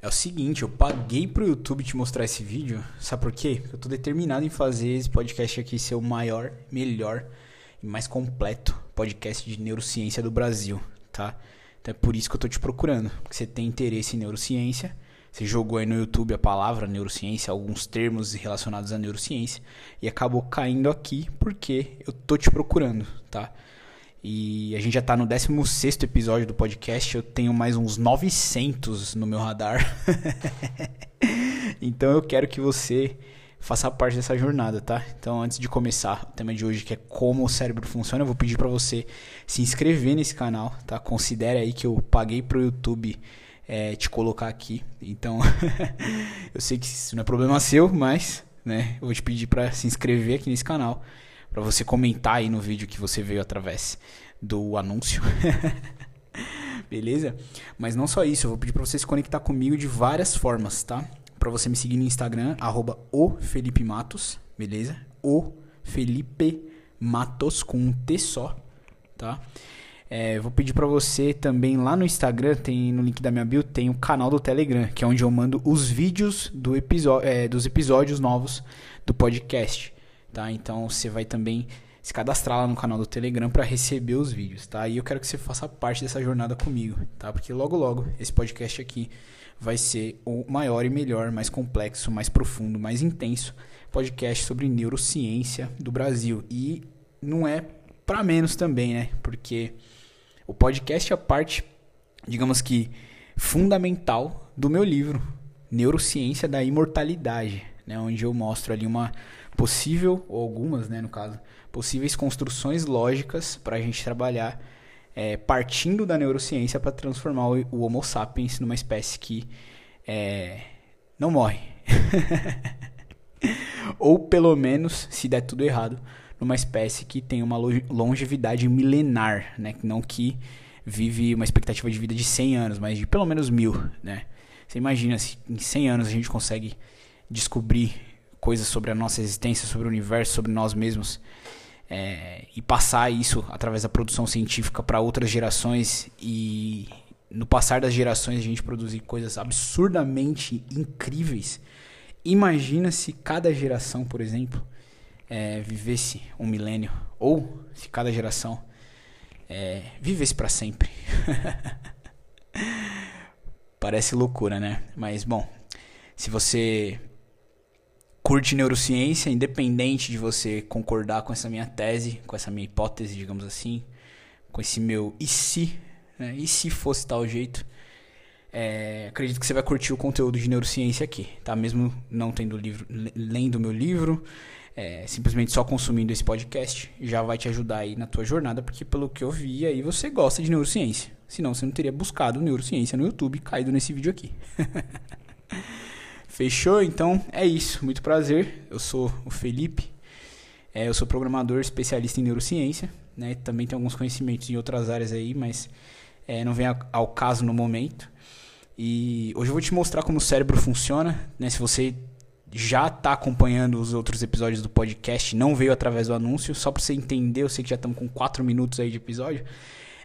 É o seguinte, eu paguei pro YouTube te mostrar esse vídeo. Sabe por quê? Eu tô determinado em fazer esse podcast aqui ser o maior, melhor e mais completo podcast de neurociência do Brasil, tá? Então é por isso que eu tô te procurando. Porque você tem interesse em neurociência. Você jogou aí no YouTube a palavra neurociência, alguns termos relacionados à neurociência. E acabou caindo aqui porque eu tô te procurando, tá? E a gente já tá no 16 episódio do podcast. Eu tenho mais uns 900 no meu radar. então eu quero que você faça parte dessa jornada, tá? Então, antes de começar o tema de hoje, que é como o cérebro funciona, eu vou pedir para você se inscrever nesse canal, tá? Considere aí que eu paguei pro YouTube é, te colocar aqui. Então, eu sei que isso não é problema seu, mas, né? Eu vou te pedir para se inscrever aqui nesse canal para você comentar aí no vídeo que você veio através do anúncio. Beleza? Mas não só isso, eu vou pedir para você se conectar comigo de várias formas, tá? Para você me seguir no Instagram, arroba o Felipe Matos, beleza? O Felipe Matos com um T só, tá? É, vou pedir para você também lá no Instagram, tem no link da minha bio, tem o canal do Telegram, que é onde eu mando os vídeos do episódio, é, dos episódios novos do podcast tá? Então você vai também se cadastrar lá no canal do Telegram para receber os vídeos, tá? E eu quero que você faça parte dessa jornada comigo, tá? Porque logo logo esse podcast aqui vai ser o maior e melhor, mais complexo, mais profundo, mais intenso podcast sobre neurociência do Brasil. E não é para menos também, né? Porque o podcast é a parte, digamos que fundamental do meu livro, Neurociência da Imortalidade, né? Onde eu mostro ali uma possível, ou algumas, né, no caso, possíveis construções lógicas para a gente trabalhar é, partindo da neurociência para transformar o, o, Homo sapiens numa espécie que é, não morre. ou pelo menos, se der tudo errado, numa espécie que tem uma longevidade milenar, né? Não que vive uma expectativa de vida de 100 anos, mas de pelo menos mil, né? Você imagina se em 100 anos a gente consegue descobrir coisas sobre a nossa existência, sobre o universo, sobre nós mesmos. É, e passar isso através da produção científica para outras gerações e no passar das gerações a gente produzir coisas absurdamente incríveis. Imagina se cada geração, por exemplo, é, vivesse um milênio ou se cada geração é, vivesse para sempre. Parece loucura, né? Mas bom, se você curte neurociência, independente de você concordar com essa minha tese, com essa minha hipótese, digamos assim, com esse meu e se, né? e se fosse tal jeito, é, acredito que você vai curtir o conteúdo de neurociência aqui, tá? Mesmo não tendo livro, lendo meu livro, é, simplesmente só consumindo esse podcast, já vai te ajudar aí na tua jornada, porque pelo que eu vi aí você gosta de neurociência. Senão você não teria buscado neurociência no YouTube e caído nesse vídeo aqui. Fechou? Então é isso. Muito prazer. Eu sou o Felipe. É, eu sou programador especialista em neurociência. Né? Também tenho alguns conhecimentos em outras áreas aí, mas é, não vem ao caso no momento. E hoje eu vou te mostrar como o cérebro funciona. Né? Se você já está acompanhando os outros episódios do podcast, não veio através do anúncio, só para você entender, eu sei que já estamos com 4 minutos aí de episódio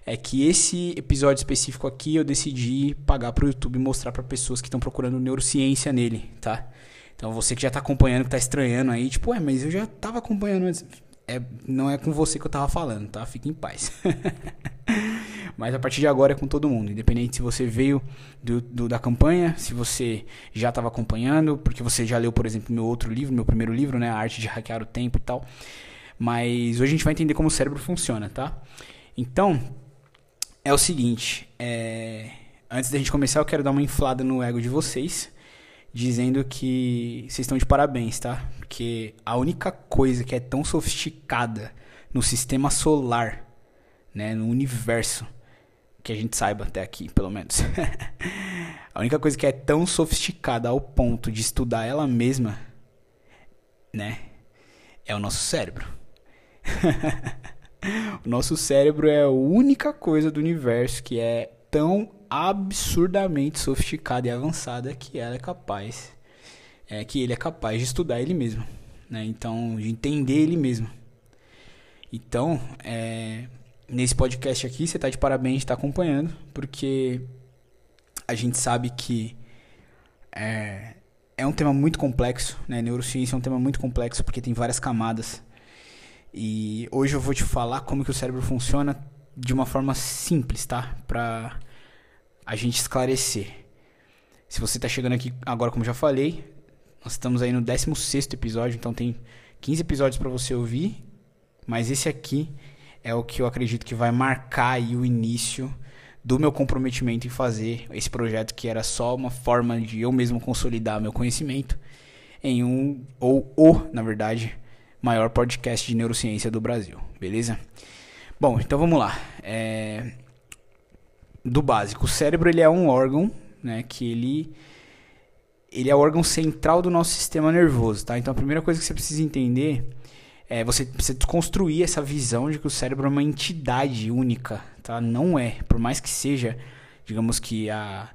é que esse episódio específico aqui eu decidi pagar para o YouTube mostrar para pessoas que estão procurando neurociência nele, tá? Então você que já está acompanhando, que está estranhando aí, tipo, ué, mas eu já estava acompanhando antes. É, não é com você que eu estava falando, tá? Fique em paz. mas a partir de agora é com todo mundo, independente se você veio do, do da campanha, se você já estava acompanhando, porque você já leu, por exemplo, meu outro livro, meu primeiro livro, né? A Arte de Hackear o Tempo e tal. Mas hoje a gente vai entender como o cérebro funciona, tá? Então, é o seguinte, é... antes da gente começar, eu quero dar uma inflada no ego de vocês, dizendo que vocês estão de parabéns, tá? Porque a única coisa que é tão sofisticada no sistema solar, né, no universo, que a gente saiba até aqui, pelo menos. a única coisa que é tão sofisticada ao ponto de estudar ela mesma, né, é o nosso cérebro. O nosso cérebro é a única coisa do universo que é tão absurdamente sofisticada e avançada que ela é capaz, é que ele é capaz de estudar ele mesmo, né? Então, de entender ele mesmo. Então, é, nesse podcast aqui, você está de parabéns de estar tá acompanhando, porque a gente sabe que é, é um tema muito complexo, né? Neurociência é um tema muito complexo porque tem várias camadas. E hoje eu vou te falar como que o cérebro funciona de uma forma simples, tá? Pra a gente esclarecer. Se você está chegando aqui agora, como já falei, nós estamos aí no 16 episódio, então tem 15 episódios para você ouvir, mas esse aqui é o que eu acredito que vai marcar o início do meu comprometimento em fazer esse projeto que era só uma forma de eu mesmo consolidar meu conhecimento em um ou o, na verdade, maior podcast de neurociência do Brasil, beleza? Bom, então vamos lá. É... Do básico, o cérebro ele é um órgão, né, que ele ele é o órgão central do nosso sistema nervoso, tá? Então a primeira coisa que você precisa entender é você precisa desconstruir essa visão de que o cérebro é uma entidade única, tá? Não é, por mais que seja, digamos que a,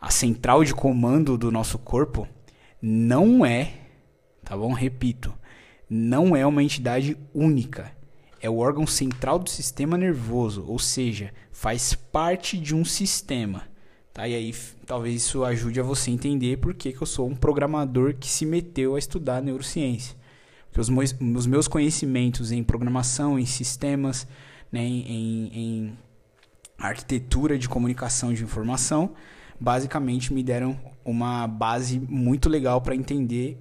a central de comando do nosso corpo, não é, tá bom? Repito, não é uma entidade única. É o órgão central do sistema nervoso, ou seja, faz parte de um sistema. Tá? E aí talvez isso ajude a você entender por que, que eu sou um programador que se meteu a estudar neurociência. Porque os meus, os meus conhecimentos em programação, em sistemas, né, em, em arquitetura de comunicação de informação, basicamente me deram uma base muito legal para entender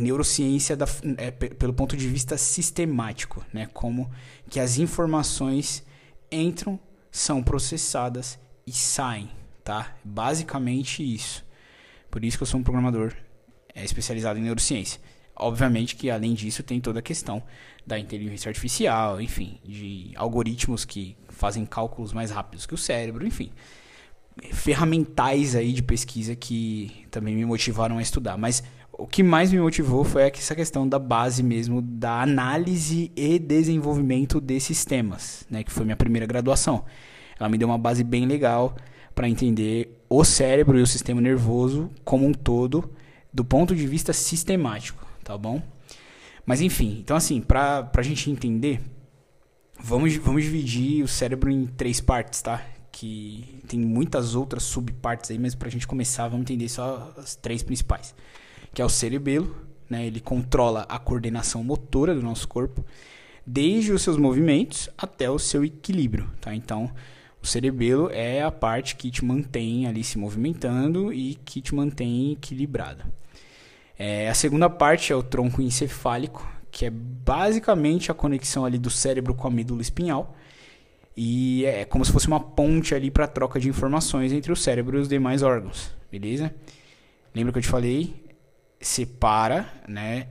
neurociência da, é, pelo ponto de vista sistemático, né? Como que as informações entram, são processadas e saem, tá? Basicamente isso. Por isso que eu sou um programador é, especializado em neurociência. Obviamente que além disso tem toda a questão da inteligência artificial, enfim, de algoritmos que fazem cálculos mais rápidos que o cérebro, enfim, ferramentais aí de pesquisa que também me motivaram a estudar. Mas o que mais me motivou foi essa questão da base mesmo da análise e desenvolvimento de sistemas, né, que foi minha primeira graduação. Ela me deu uma base bem legal para entender o cérebro e o sistema nervoso como um todo, do ponto de vista sistemático, tá bom? Mas enfim, então assim, para a gente entender, vamos, vamos dividir o cérebro em três partes, tá? Que tem muitas outras subpartes aí, mas para a gente começar, vamos entender só as três principais. Que é o cerebelo, né? Ele controla a coordenação motora do nosso corpo, desde os seus movimentos até o seu equilíbrio, tá? Então, o cerebelo é a parte que te mantém ali se movimentando e que te mantém equilibrado. É, a segunda parte é o tronco encefálico, que é basicamente a conexão ali do cérebro com a medula espinhal. E é como se fosse uma ponte ali para troca de informações entre o cérebro e os demais órgãos, beleza? Lembra que eu te falei? Separa, né,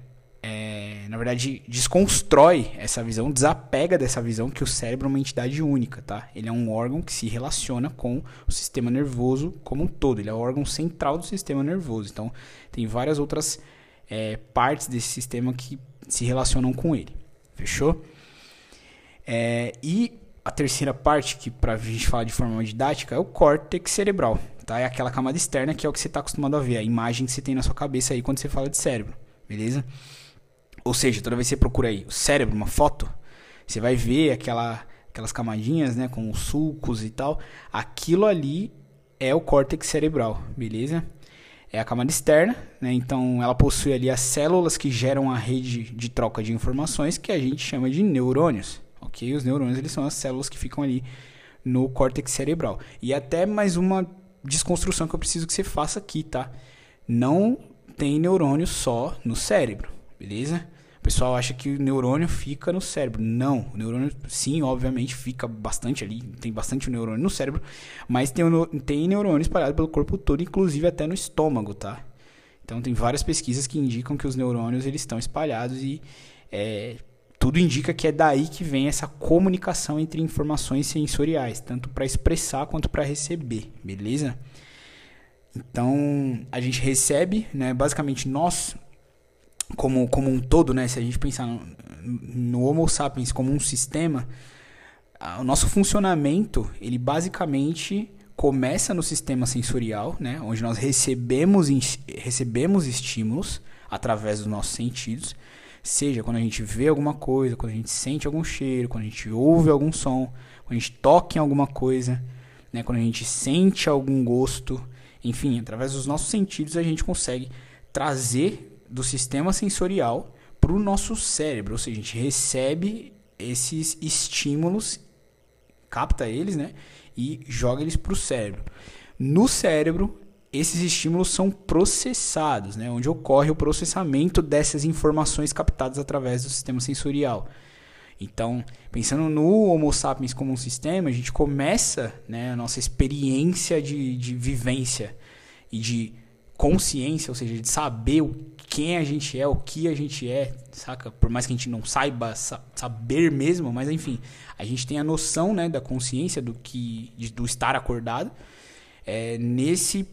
é, na verdade, desconstrói essa visão, desapega dessa visão que o cérebro é uma entidade única, tá? Ele é um órgão que se relaciona com o sistema nervoso como um todo. Ele é o órgão central do sistema nervoso. Então, tem várias outras é, partes desse sistema que se relacionam com ele. Fechou? É, e a terceira parte, que para a gente falar de forma didática, é o córtex cerebral. Tá? É aquela camada externa que é o que você está acostumado a ver, a imagem que você tem na sua cabeça aí quando você fala de cérebro. Beleza? Ou seja, toda vez que você procura aí o cérebro, uma foto, você vai ver aquela, aquelas camadinhas, né, com os sulcos e tal. Aquilo ali é o córtex cerebral, beleza? É a camada externa, né? Então ela possui ali as células que geram a rede de troca de informações que a gente chama de neurônios, ok? Os neurônios eles são as células que ficam ali no córtex cerebral. E até mais uma desconstrução que eu preciso que você faça aqui, tá? Não tem neurônio só no cérebro, beleza? pessoal acha que o neurônio fica no cérebro. Não, o neurônio, sim, obviamente, fica bastante ali, tem bastante neurônio no cérebro, mas tem, tem neurônio espalhado pelo corpo todo, inclusive até no estômago, tá? Então tem várias pesquisas que indicam que os neurônios eles estão espalhados e é, tudo indica que é daí que vem essa comunicação entre informações sensoriais, tanto para expressar quanto para receber, beleza? Então a gente recebe, né? Basicamente nós como, como um todo, né? Se a gente pensar no, no Homo sapiens como um sistema, o nosso funcionamento, ele basicamente começa no sistema sensorial, né? Onde nós recebemos, recebemos estímulos através dos nossos sentidos. Seja quando a gente vê alguma coisa, quando a gente sente algum cheiro, quando a gente ouve algum som, quando a gente toca em alguma coisa, né? quando a gente sente algum gosto, Enfim, através dos nossos sentidos a gente consegue trazer do sistema sensorial para o nosso cérebro, ou seja, a gente recebe esses estímulos, capta eles, né, e joga eles para o cérebro. No cérebro, esses estímulos são processados, né, onde ocorre o processamento dessas informações captadas através do sistema sensorial. Então, pensando no Homo sapiens como um sistema, a gente começa né, a nossa experiência de, de vivência e de consciência, ou seja, de saber quem a gente é, o que a gente é, saca? Por mais que a gente não saiba sa saber mesmo, mas enfim, a gente tem a noção né, da consciência, do que de, do estar acordado. É, nesse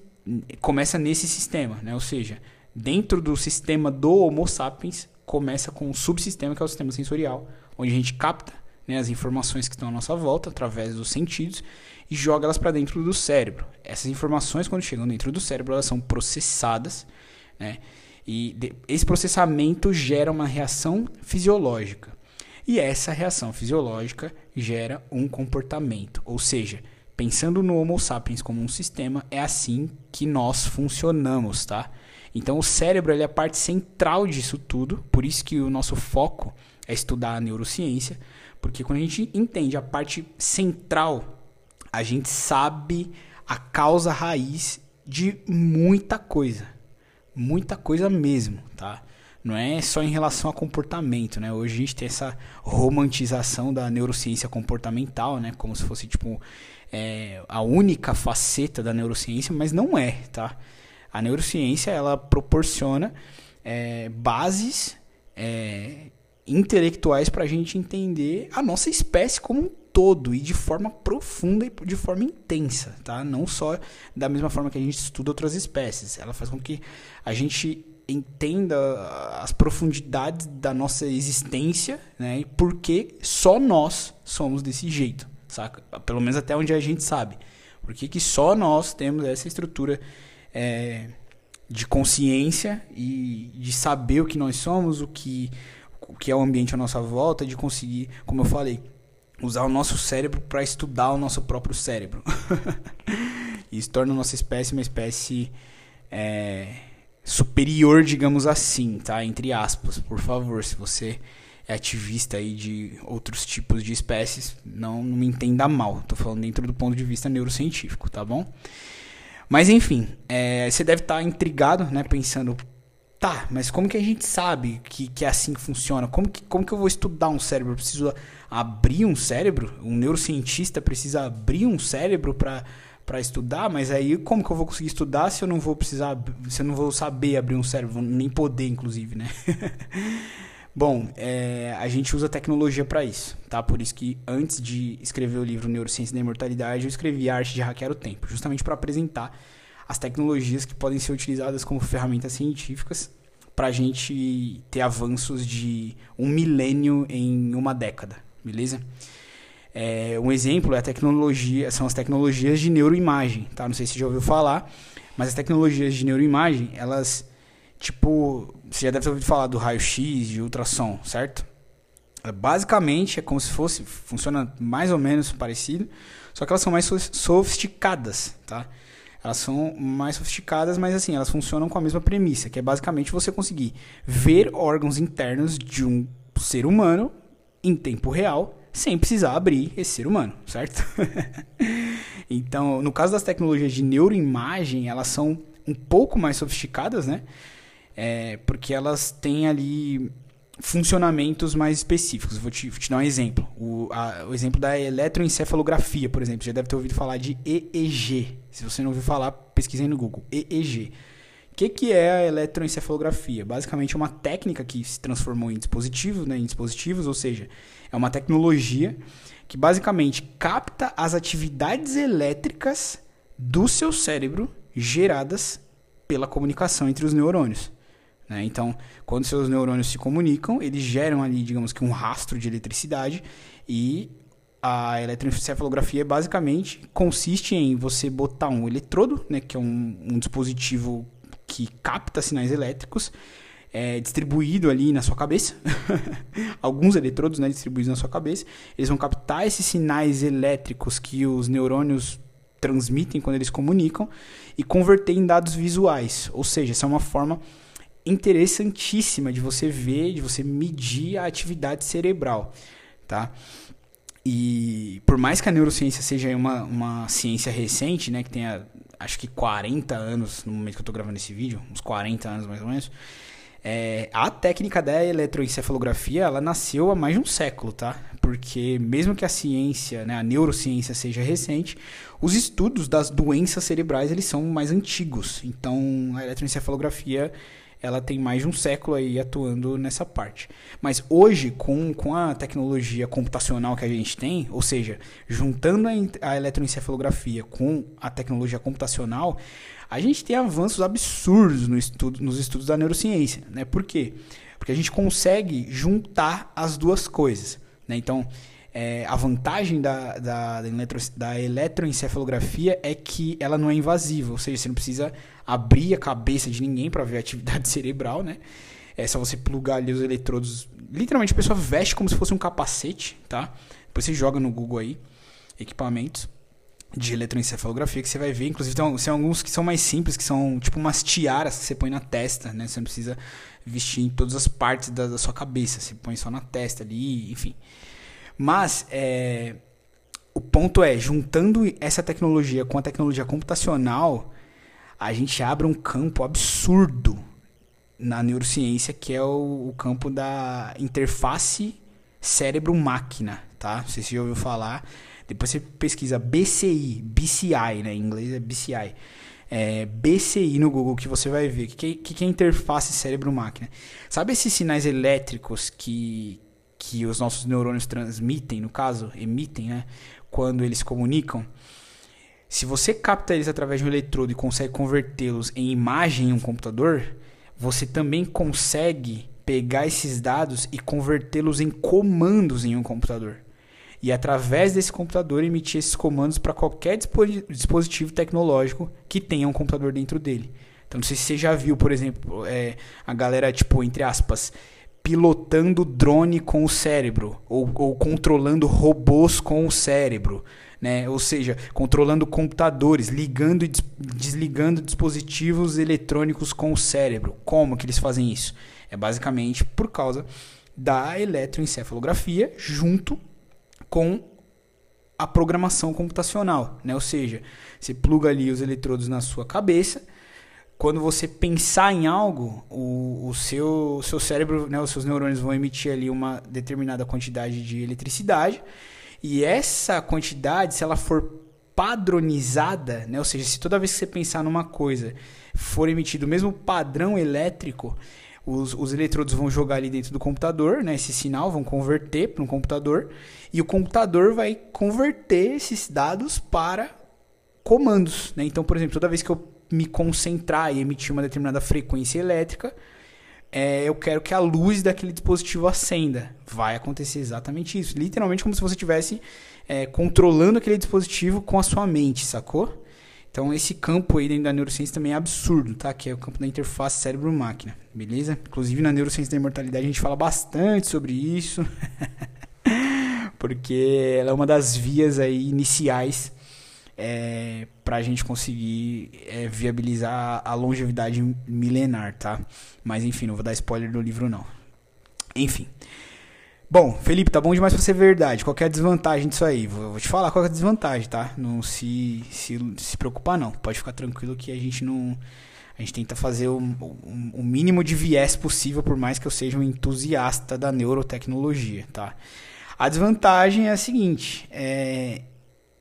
começa nesse sistema, né? Ou seja, dentro do sistema do Homo sapiens começa com um subsistema que é o sistema sensorial, onde a gente capta né, as informações que estão à nossa volta através dos sentidos e joga elas para dentro do cérebro. Essas informações, quando chegam dentro do cérebro, elas são processadas, né? E esse processamento gera uma reação fisiológica. E essa reação fisiológica gera um comportamento. Ou seja, pensando no Homo sapiens como um sistema, é assim que nós funcionamos, tá? Então o cérebro é a parte central disso tudo, por isso que o nosso foco é estudar a neurociência, porque quando a gente entende a parte central, a gente sabe a causa raiz de muita coisa. Muita coisa mesmo, tá? Não é só em relação a comportamento, né? Hoje a gente tem essa romantização da neurociência comportamental, né? Como se fosse, tipo, é, a única faceta da neurociência, mas não é, tá? A neurociência, ela proporciona é, bases é, intelectuais para a gente entender a nossa espécie como um todo e de forma profunda e de forma intensa, tá? Não só da mesma forma que a gente estuda outras espécies. Ela faz com que a gente entenda as profundidades da nossa existência, né? E por que só nós somos desse jeito, saca? Pelo menos até onde a gente sabe. Por que, que só nós temos essa estrutura é, de consciência e de saber o que nós somos, o que o que é o ambiente à nossa volta, de conseguir, como eu falei, usar o nosso cérebro para estudar o nosso próprio cérebro. Isso torna a nossa espécie uma espécie é, superior, digamos assim, tá? Entre aspas, por favor, se você é ativista aí de outros tipos de espécies, não, não me entenda mal. Tô falando dentro do ponto de vista neurocientífico, tá bom? Mas enfim, é, você deve estar tá intrigado, né? Pensando, Tá, mas como que a gente sabe que, que é assim que funciona? Como que, como que eu vou estudar um cérebro? Eu preciso abrir um cérebro? Um neurocientista precisa abrir um cérebro para para estudar, mas aí como que eu vou conseguir estudar se eu não vou precisar, se eu não vou saber abrir um cérebro, nem poder, inclusive, né? Bom, é, a gente usa tecnologia para isso, tá? Por isso que antes de escrever o livro Neurociência da Imortalidade, eu escrevi a Arte de Hackear o Tempo, justamente para apresentar as tecnologias que podem ser utilizadas como ferramentas científicas para a gente ter avanços de um milênio em uma década, beleza? É, um exemplo é a tecnologia, são as tecnologias de neuroimagem, tá? Não sei se já ouviu falar, mas as tecnologias de neuroimagem, elas, tipo, você já deve ter ouvido falar do raio-x, de ultrassom, certo? É, basicamente é como se fosse, funciona mais ou menos parecido, só que elas são mais sofisticadas, tá? Elas são mais sofisticadas, mas assim, elas funcionam com a mesma premissa, que é basicamente você conseguir ver órgãos internos de um ser humano em tempo real, sem precisar abrir esse ser humano, certo? então, no caso das tecnologias de neuroimagem, elas são um pouco mais sofisticadas, né? É, porque elas têm ali funcionamentos mais específicos. Vou te, vou te dar um exemplo. O, a, o exemplo da eletroencefalografia, por exemplo. Você já deve ter ouvido falar de EEG. Se você não ouviu falar, pesquise no Google. EEG. O que, que é a eletroencefalografia? Basicamente é uma técnica que se transformou em dispositivos, né, em dispositivos, ou seja, é uma tecnologia que basicamente capta as atividades elétricas do seu cérebro geradas pela comunicação entre os neurônios. Né? Então, quando seus neurônios se comunicam, eles geram ali, digamos que um rastro de eletricidade e a eletroencefalografia basicamente consiste em você botar um eletrodo, né, que é um, um dispositivo que capta sinais elétricos, é, distribuído ali na sua cabeça, alguns eletrodos né, distribuídos na sua cabeça, eles vão captar esses sinais elétricos que os neurônios transmitem quando eles comunicam e converter em dados visuais. Ou seja, essa é uma forma interessantíssima de você ver, de você medir a atividade cerebral, tá? E por mais que a neurociência seja uma, uma ciência recente, né, que tenha acho que 40 anos no momento que eu estou gravando esse vídeo, uns 40 anos mais ou menos, é, a técnica da eletroencefalografia ela nasceu há mais de um século, tá? Porque mesmo que a ciência, né, a neurociência seja recente, os estudos das doenças cerebrais eles são mais antigos. Então a eletroencefalografia ela tem mais de um século aí atuando nessa parte. Mas hoje, com, com a tecnologia computacional que a gente tem, ou seja, juntando a, a eletroencefalografia com a tecnologia computacional, a gente tem avanços absurdos no estudo, nos estudos da neurociência. Né? Por quê? Porque a gente consegue juntar as duas coisas. Né? Então, é, a vantagem da, da, da, eletro, da eletroencefalografia é que ela não é invasiva, ou seja, você não precisa abrir a cabeça de ninguém para ver a atividade cerebral, né? É só você plugar ali os eletrodos. Literalmente a pessoa veste como se fosse um capacete, tá? Depois você joga no Google aí, equipamentos de eletroencefalografia que você vai ver. Inclusive tem, tem alguns que são mais simples, que são tipo umas tiaras que você põe na testa, né? Você não precisa vestir em todas as partes da, da sua cabeça, você põe só na testa ali, enfim. Mas é, o ponto é, juntando essa tecnologia com a tecnologia computacional, a gente abre um campo absurdo na neurociência, que é o, o campo da interface cérebro-máquina, tá? Não sei se você já ouviu falar. Depois você pesquisa BCI, BCI, né? Em inglês é BCI. É, BCI no Google que você vai ver. O que, que, que é interface cérebro-máquina? Sabe esses sinais elétricos que, que os nossos neurônios transmitem, no caso, emitem, né? Quando eles comunicam. Se você capta eles através de um eletrodo e consegue convertê-los em imagem em um computador, você também consegue pegar esses dados e convertê-los em comandos em um computador. E através desse computador emitir esses comandos para qualquer dispositivo tecnológico que tenha um computador dentro dele. Então não sei se você já viu, por exemplo, é, a galera, tipo, entre aspas, pilotando drone com o cérebro ou, ou controlando robôs com o cérebro. Né? Ou seja, controlando computadores, ligando e des desligando dispositivos eletrônicos com o cérebro. Como que eles fazem isso? É basicamente por causa da eletroencefalografia junto com a programação computacional, né? Ou seja, você pluga ali os eletrodos na sua cabeça quando você pensar em algo, o, o seu, seu cérebro, né, os seus neurônios vão emitir ali uma determinada quantidade de eletricidade. E essa quantidade, se ela for padronizada, né, ou seja, se toda vez que você pensar numa coisa for emitido o mesmo padrão elétrico, os, os eletrodos vão jogar ali dentro do computador, né, esse sinal, vão converter para um computador, e o computador vai converter esses dados para comandos. Né? Então, por exemplo, toda vez que eu me concentrar e emitir uma determinada frequência elétrica, é, eu quero que a luz daquele dispositivo acenda. Vai acontecer exatamente isso. Literalmente como se você estivesse é, controlando aquele dispositivo com a sua mente, sacou? Então esse campo aí dentro da neurociência também é absurdo, tá? Que é o campo da interface cérebro-máquina, beleza? Inclusive na neurociência da imortalidade a gente fala bastante sobre isso, porque ela é uma das vias aí iniciais é, para a gente conseguir é, viabilizar a longevidade milenar, tá? Mas enfim, não vou dar spoiler do livro não. Enfim. Bom, Felipe, tá bom demais pra ser verdade. Qual é a desvantagem disso aí? Vou, te falar qual é a desvantagem, tá? Não se, se, se preocupar não. Pode ficar tranquilo que a gente não... A gente tenta fazer o, o, o mínimo de viés possível, por mais que eu seja um entusiasta da neurotecnologia, tá? A desvantagem é a seguinte, é,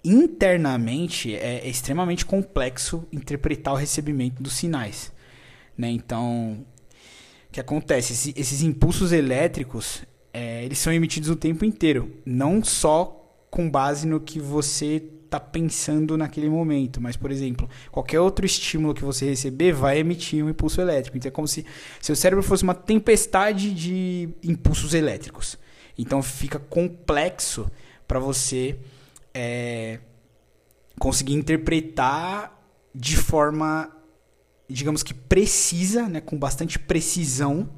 internamente é, extremamente complexo interpretar o recebimento dos sinais. Né? Então, o que acontece? Esse, esses impulsos elétricos é, eles são emitidos o tempo inteiro, não só com base no que você está pensando naquele momento, mas, por exemplo, qualquer outro estímulo que você receber vai emitir um impulso elétrico. Então, é como se seu cérebro fosse uma tempestade de impulsos elétricos. Então, fica complexo para você é, conseguir interpretar de forma, digamos que precisa, né, com bastante precisão,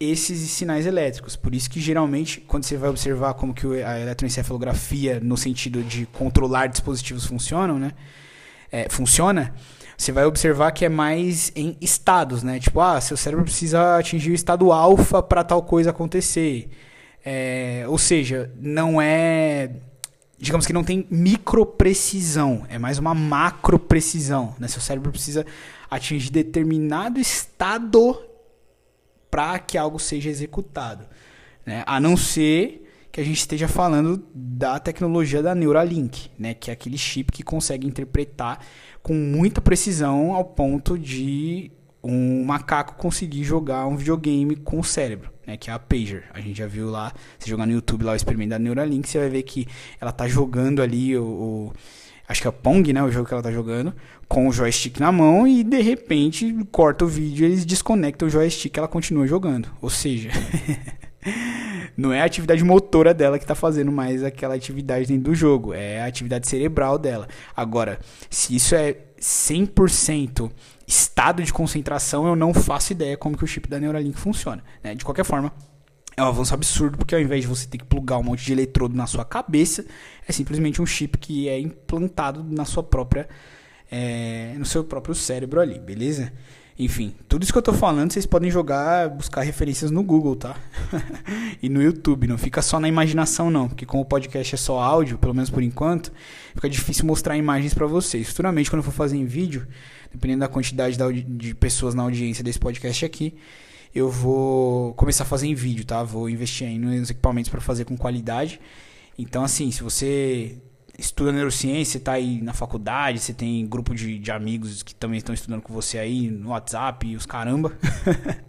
esses sinais elétricos. Por isso que geralmente, quando você vai observar como que a eletroencefalografia, no sentido de controlar dispositivos funcionam, né? É, funciona, você vai observar que é mais em estados, né? Tipo, ah, seu cérebro precisa atingir o estado alfa para tal coisa acontecer. É, ou seja, não é. Digamos que não tem micro precisão, é mais uma macro precisão. Né? Seu cérebro precisa atingir determinado estado para que algo seja executado. Né? A não ser que a gente esteja falando da tecnologia da Neuralink, né? que é aquele chip que consegue interpretar com muita precisão ao ponto de um macaco conseguir jogar um videogame com o cérebro, né, que é a Pager. A gente já viu lá, se jogar no YouTube lá o experimento da Neuralink, você vai ver que ela tá jogando ali o, o acho que é o Pong, né, o jogo que ela tá jogando, com o joystick na mão e de repente corta o vídeo, eles desconectam o joystick, ela continua jogando. Ou seja, não é a atividade motora dela que está fazendo mais aquela atividade dentro do jogo, é a atividade cerebral dela. Agora, se isso é 100% estado de concentração, eu não faço ideia como que o chip da Neuralink funciona. Né? De qualquer forma, é um avanço absurdo, porque ao invés de você ter que plugar um monte de eletrodo na sua cabeça, é simplesmente um chip que é implantado na sua própria, é, no seu próprio cérebro ali, beleza? Enfim, tudo isso que eu tô falando, vocês podem jogar, buscar referências no Google, tá? e no YouTube, não fica só na imaginação não, porque como o podcast é só áudio, pelo menos por enquanto, fica difícil mostrar imagens para vocês. Futuramente, quando eu for fazer em vídeo, dependendo da quantidade de pessoas na audiência desse podcast aqui, eu vou começar a fazer em vídeo, tá? Vou investir aí nos equipamentos para fazer com qualidade. Então, assim, se você estuda neurociência, está aí na faculdade, você tem grupo de, de amigos que também estão estudando com você aí no WhatsApp os caramba.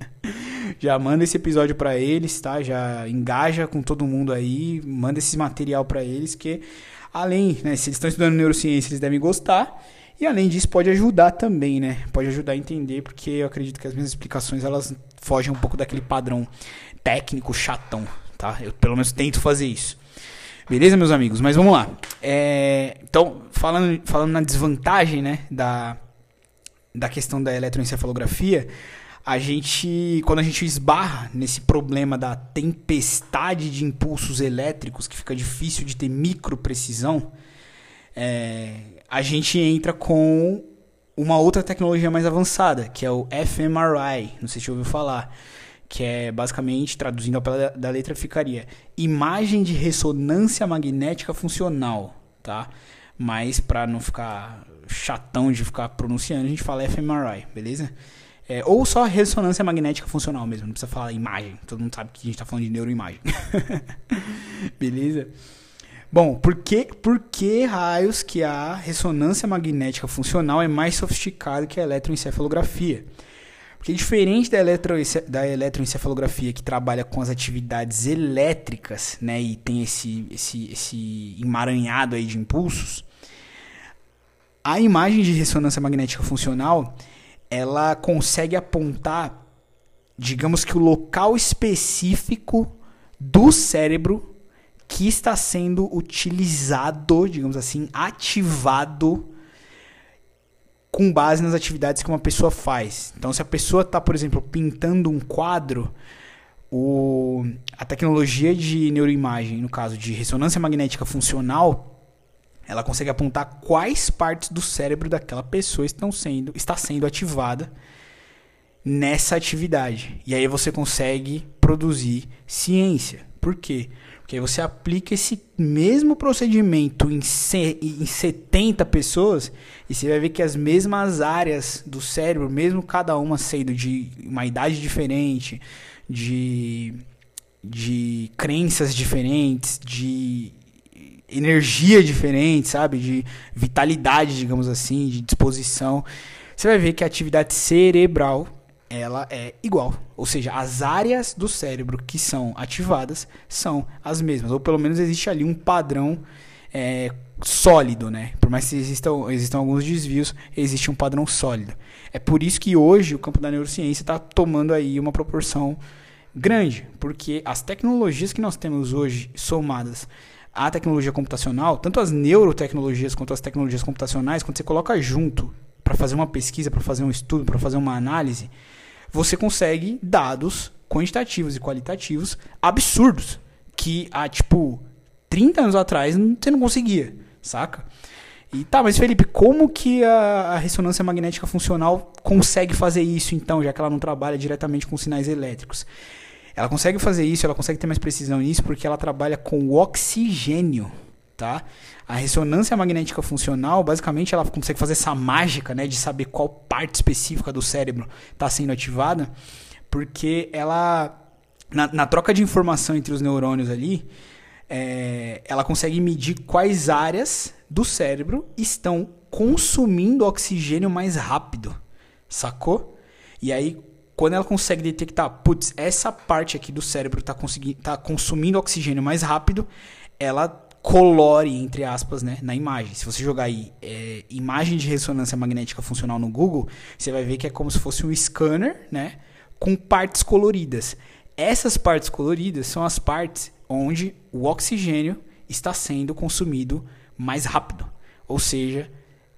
já manda esse episódio para eles, tá? Já engaja com todo mundo aí, manda esse material para eles que além, né, se eles estão estudando neurociência, eles devem gostar. E além disso, pode ajudar também, né? Pode ajudar a entender, porque eu acredito que as minhas explicações elas fogem um pouco daquele padrão técnico chatão, tá? Eu pelo menos tento fazer isso. Beleza, meus amigos? Mas vamos lá. É, então, falando, falando na desvantagem né, da, da questão da eletroencefalografia, a gente, quando a gente esbarra nesse problema da tempestade de impulsos elétricos, que fica difícil de ter micro precisão, é, a gente entra com uma outra tecnologia mais avançada, que é o fMRI. Não sei se você ouviu falar que é basicamente, traduzindo ao pé da letra, ficaria imagem de ressonância magnética funcional, tá? Mas para não ficar chatão de ficar pronunciando, a gente fala fMRI, beleza? É, ou só ressonância magnética funcional mesmo, não precisa falar imagem, todo mundo sabe que a gente está falando de neuroimagem. beleza? Bom, por que, por que raios que a ressonância magnética funcional é mais sofisticada que a eletroencefalografia? Porque diferente da, eletro, da eletroencefalografia que trabalha com as atividades elétricas, né, e tem esse, esse, esse emaranhado aí de impulsos, a imagem de ressonância magnética funcional, ela consegue apontar, digamos que o local específico do cérebro que está sendo utilizado, digamos assim, ativado com base nas atividades que uma pessoa faz. Então, se a pessoa está, por exemplo, pintando um quadro, o, a tecnologia de neuroimagem, no caso de ressonância magnética funcional, ela consegue apontar quais partes do cérebro daquela pessoa estão sendo, está sendo ativada nessa atividade. E aí você consegue produzir ciência. Por quê? Porque aí você aplica esse mesmo procedimento em, em 70 pessoas e você vai ver que as mesmas áreas do cérebro, mesmo cada uma sendo de uma idade diferente, de, de crenças diferentes, de energia diferente, sabe? De vitalidade, digamos assim, de disposição. Você vai ver que a atividade cerebral ela é igual. Ou seja, as áreas do cérebro que são ativadas são as mesmas. Ou pelo menos existe ali um padrão é, sólido, né? Por mais que existam, existam alguns desvios, existe um padrão sólido. É por isso que hoje o campo da neurociência está tomando aí uma proporção grande, porque as tecnologias que nós temos hoje somadas à tecnologia computacional, tanto as neurotecnologias quanto as tecnologias computacionais, quando você coloca junto para fazer uma pesquisa, para fazer um estudo, para fazer uma análise, você consegue dados quantitativos e qualitativos absurdos que há tipo 30 anos atrás você não conseguia, saca? E tá, mas Felipe, como que a, a, ressonância magnética funcional consegue fazer isso então, já que ela não trabalha diretamente com sinais elétricos? Ela consegue fazer isso, ela consegue ter mais precisão nisso porque ela trabalha com o oxigênio, tá? A ressonância magnética funcional, basicamente, ela consegue fazer essa mágica, né, de saber qual parte específica do cérebro está sendo ativada, porque ela na, na, troca de informação entre os neurônios ali, é, ela consegue medir quais áreas do cérebro estão consumindo oxigênio mais rápido, sacou? E aí, quando ela consegue detectar, putz, essa parte aqui do cérebro está tá consumindo oxigênio mais rápido, ela colore, entre aspas, né, na imagem. Se você jogar aí é, imagem de ressonância magnética funcional no Google, você vai ver que é como se fosse um scanner, né, com partes coloridas. Essas partes coloridas são as partes onde o oxigênio está sendo consumido mais rápido. Ou seja,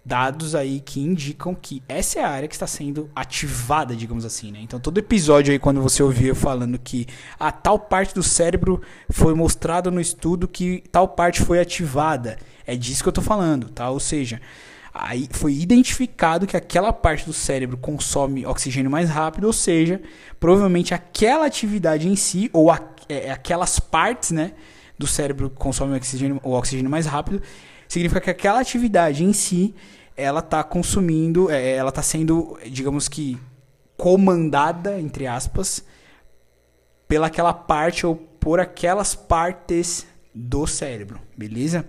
dados aí que indicam que essa é a área que está sendo ativada, digamos assim, né? Então todo episódio aí quando você ouvir eu falando que a tal parte do cérebro foi mostrado no estudo que tal parte foi ativada, é disso que eu estou falando, tá? Ou seja, aí foi identificado que aquela parte do cérebro consome oxigênio mais rápido, ou seja, provavelmente aquela atividade em si ou a, é, aquelas partes, né, do cérebro consomem oxigênio, o oxigênio mais rápido significa que aquela atividade em si ela está consumindo, é, ela está sendo, digamos que, comandada, entre aspas, pelaquela parte ou por aquelas partes do cérebro, beleza?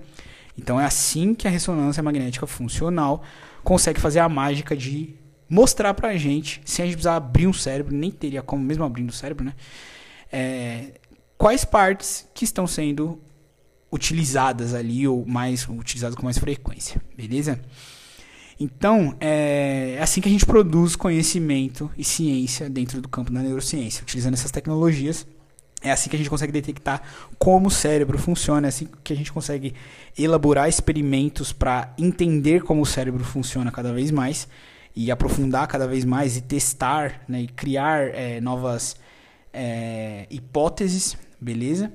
Então é assim que a ressonância magnética funcional consegue fazer a mágica de mostrar pra gente, sem a gente precisar abrir um cérebro, nem teria como mesmo abrindo o cérebro, né? É, quais partes que estão sendo utilizadas ali ou mais utilizadas com mais frequência, beleza? Então, é assim que a gente produz conhecimento e ciência dentro do campo da neurociência, utilizando essas tecnologias. É assim que a gente consegue detectar como o cérebro funciona, é assim que a gente consegue elaborar experimentos para entender como o cérebro funciona cada vez mais e aprofundar cada vez mais e testar né, e criar é, novas é, hipóteses, beleza?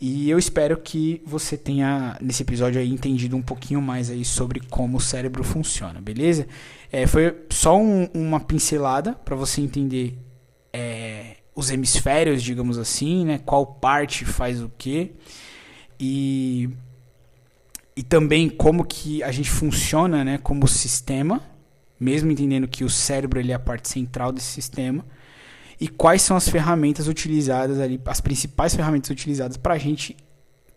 E eu espero que você tenha, nesse episódio aí, entendido um pouquinho mais aí sobre como o cérebro funciona, beleza? É, foi só um, uma pincelada para você entender é, os hemisférios, digamos assim, né? Qual parte faz o quê. E, e também como que a gente funciona né, como sistema, mesmo entendendo que o cérebro ele é a parte central desse sistema e quais são as ferramentas utilizadas ali, as principais ferramentas utilizadas para a gente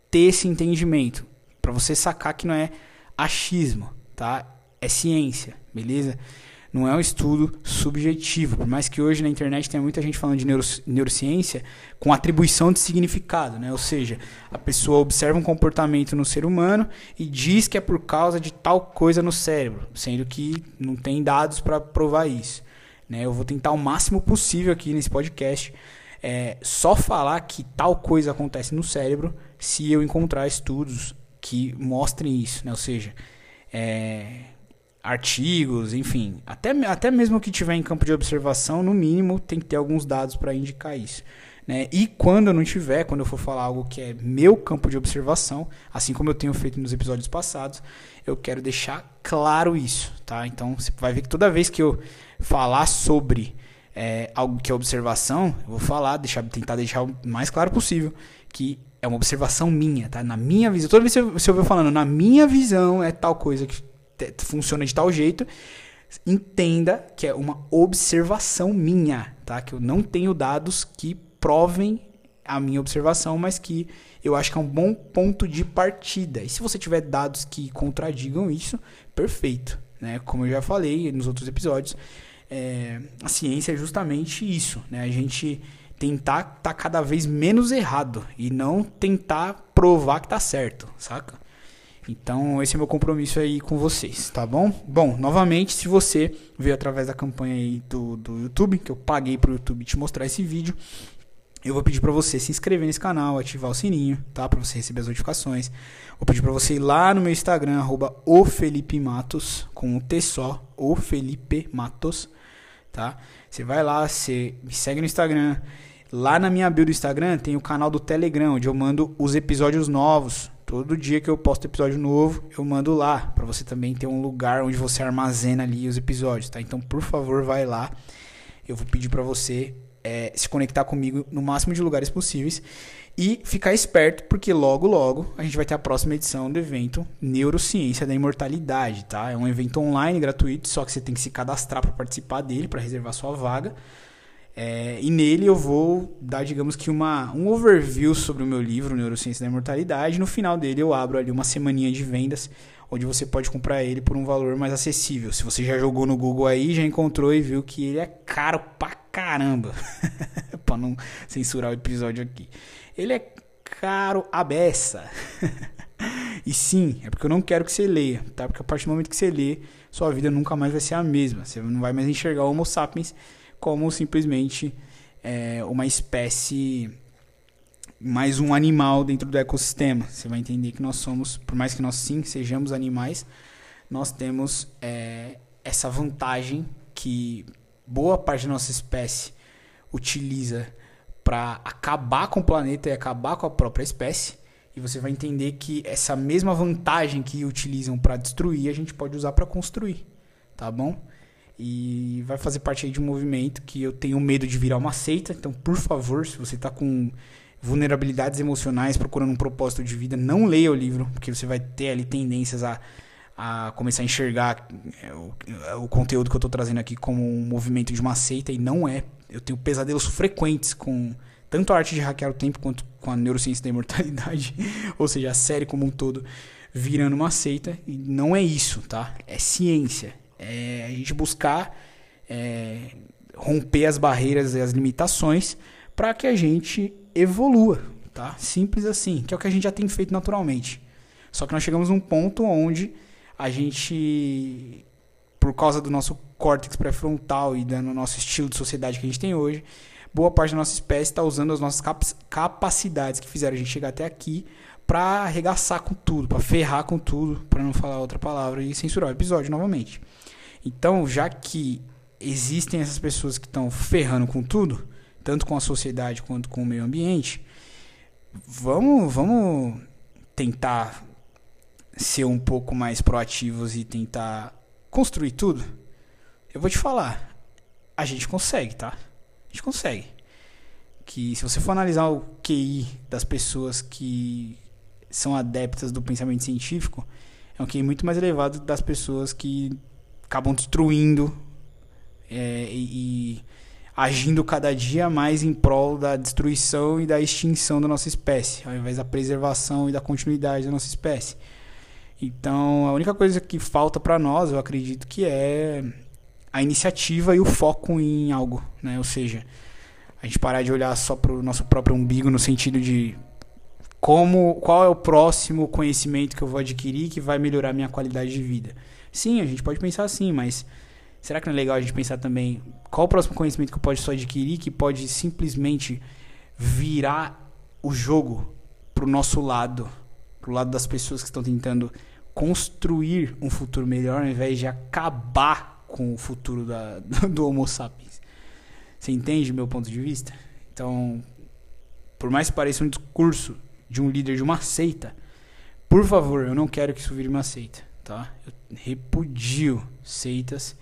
ter esse entendimento, para você sacar que não é achismo, tá? É ciência, beleza? Não é um estudo subjetivo, por mais que hoje na internet tenha muita gente falando de neuro, neurociência com atribuição de significado, né? Ou seja, a pessoa observa um comportamento no ser humano e diz que é por causa de tal coisa no cérebro, sendo que não tem dados para provar isso. Né? Eu vou tentar o máximo possível aqui nesse podcast é, só falar que tal coisa acontece no cérebro se eu encontrar estudos que mostrem isso, né? Ou seja, é, artigos, enfim, até, até mesmo que tiver em campo de observação, no mínimo tem que ter alguns dados para indicar isso. Né? E quando eu não tiver, quando eu for falar algo que é meu campo de observação, assim como eu tenho feito nos episódios passados, eu quero deixar claro isso, tá? Então você vai ver que toda vez que eu falar sobre é, algo que é observação, eu vou falar, deixar, tentar deixar o mais claro possível que é uma observação minha, tá? Na minha visão, toda vez que você ouviu falando, na minha visão é tal coisa que funciona de tal jeito, entenda que é uma observação minha, tá? Que eu não tenho dados que provem a minha observação, mas que eu acho que é um bom ponto de partida. E se você tiver dados que contradigam isso, perfeito. Né? Como eu já falei nos outros episódios, é, a ciência é justamente isso. Né? A gente tentar estar tá cada vez menos errado e não tentar provar que está certo, saca? Então, esse é meu compromisso aí com vocês, tá bom? Bom, novamente, se você veio através da campanha aí do, do YouTube, que eu paguei pro YouTube te mostrar esse vídeo, eu vou pedir para você se inscrever nesse canal, ativar o sininho, tá? Para você receber as notificações. Vou pedir para você ir lá no meu Instagram, arroba o Felipe Matos, com um T só, o Felipe Matos, tá? Você vai lá, você me segue no Instagram. Lá na minha bio do Instagram tem o canal do Telegram, onde eu mando os episódios novos. Todo dia que eu posto episódio novo, eu mando lá, para você também ter um lugar onde você armazena ali os episódios, tá? Então, por favor, vai lá. Eu vou pedir para você é, se conectar comigo no máximo de lugares possíveis e ficar esperto, porque logo, logo a gente vai ter a próxima edição do evento Neurociência da Imortalidade, tá? É um evento online gratuito, só que você tem que se cadastrar para participar dele, para reservar sua vaga. É, e nele eu vou dar, digamos que, uma, um overview sobre o meu livro, Neurociência da Imortalidade. No final dele eu abro ali uma semaninha de vendas, onde você pode comprar ele por um valor mais acessível. Se você já jogou no Google aí, já encontrou e viu que ele é caro pra caramba. pra não censurar o episódio aqui. Ele é caro a beça. e sim, é porque eu não quero que você leia, tá? Porque a partir do momento que você lê, sua vida nunca mais vai ser a mesma. Você não vai mais enxergar o Homo sapiens como simplesmente é, uma espécie, mais um animal dentro do ecossistema. Você vai entender que nós somos, por mais que nós sim sejamos animais, nós temos é, essa vantagem que boa parte da nossa espécie utiliza para acabar com o planeta e acabar com a própria espécie. E você vai entender que essa mesma vantagem que utilizam para destruir, a gente pode usar para construir, tá bom? E vai fazer parte aí de um movimento que eu tenho medo de virar uma seita. Então, por favor, se você está com vulnerabilidades emocionais, procurando um propósito de vida, não leia o livro, porque você vai ter ali tendências a, a começar a enxergar é, o, o conteúdo que eu estou trazendo aqui como um movimento de uma seita, e não é. Eu tenho pesadelos frequentes com tanto a arte de hackear o tempo quanto com a neurociência da imortalidade, ou seja, a série como um todo virando uma seita, e não é isso, tá? É ciência, é a gente buscar é, romper as barreiras e as limitações para que a gente evolua, tá? Simples assim, que é o que a gente já tem feito naturalmente. Só que nós chegamos num ponto onde a gente, por causa do nosso córtex pré-frontal e do nosso estilo de sociedade que a gente tem hoje, boa parte da nossa espécie está usando as nossas capacidades que fizeram a gente chegar até aqui para arregaçar com tudo, para ferrar com tudo, para não falar outra palavra e censurar o episódio novamente. Então, já que existem essas pessoas que estão ferrando com tudo, tanto com a sociedade quanto com o meio ambiente, vamos, vamos tentar ser um pouco mais proativos e tentar construir tudo? Eu vou te falar, a gente consegue, tá? A gente consegue. Que se você for analisar o QI das pessoas que são adeptas do pensamento científico, é um QI muito mais elevado das pessoas que acabam destruindo é, e, e, agindo cada dia mais em prol da destruição e da extinção da nossa espécie, ao invés da preservação e da continuidade da nossa espécie. Então, a única coisa que falta para nós, eu acredito que é a iniciativa e o foco em algo, né? Ou seja, a gente parar de olhar só para o nosso próprio umbigo no sentido de como, qual é o próximo conhecimento que eu vou adquirir que vai melhorar minha qualidade de vida. Sim, a gente pode pensar assim, mas será que não é legal a gente pensar também qual o próximo conhecimento que eu posso adquirir que pode simplesmente virar o jogo pro nosso lado, pro lado das pessoas que estão tentando construir um futuro melhor ao invés de acabar com o futuro da, do Homo sapiens. Você entende meu ponto de vista? Então, por mais que pareça um discurso de um líder de uma seita, por favor, eu não quero que isso vire uma seita tá? Eu repudio seitas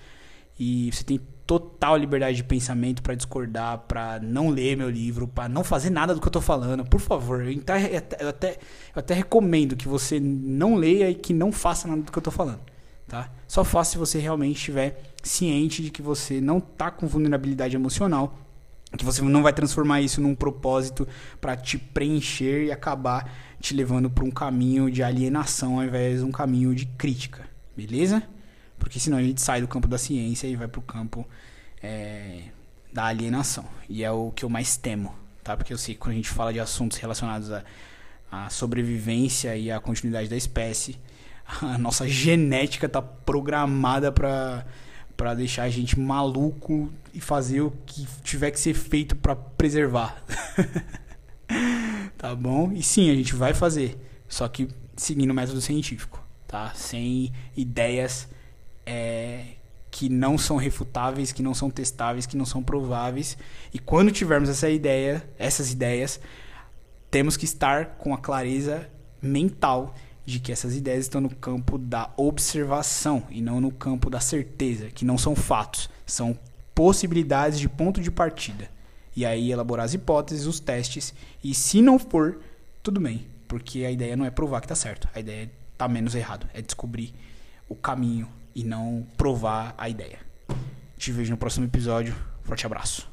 e você tem total liberdade de pensamento para discordar, para não ler meu livro, para não fazer nada do que eu tô falando. Por favor, eu até, eu até, eu até recomendo que você não leia e que não faça nada do que eu tô falando, tá? Só faça se você realmente estiver ciente de que você não tá com vulnerabilidade emocional, que você não vai transformar isso num propósito para te preencher e acabar te levando para um caminho de alienação ao invés de um caminho de crítica, beleza? Porque senão a gente sai do campo da ciência e vai para o campo é, da alienação. E é o que eu mais temo, tá? Porque eu sei que quando a gente fala de assuntos relacionados à, à sobrevivência e à continuidade da espécie, a nossa genética está programada para para deixar a gente maluco e fazer o que tiver que ser feito para preservar. tá bom? E sim, a gente vai fazer, só que seguindo o método científico, tá? Sem ideias é, que não são refutáveis, que não são testáveis, que não são prováveis. E quando tivermos essa ideia, essas ideias, temos que estar com a clareza mental de que essas ideias estão no campo da observação e não no campo da certeza, que não são fatos, são possibilidades de ponto de partida. E aí elaborar as hipóteses, os testes, e se não for, tudo bem, porque a ideia não é provar que está certo, a ideia é tá menos errado, é descobrir o caminho e não provar a ideia. Te vejo no próximo episódio. Forte abraço.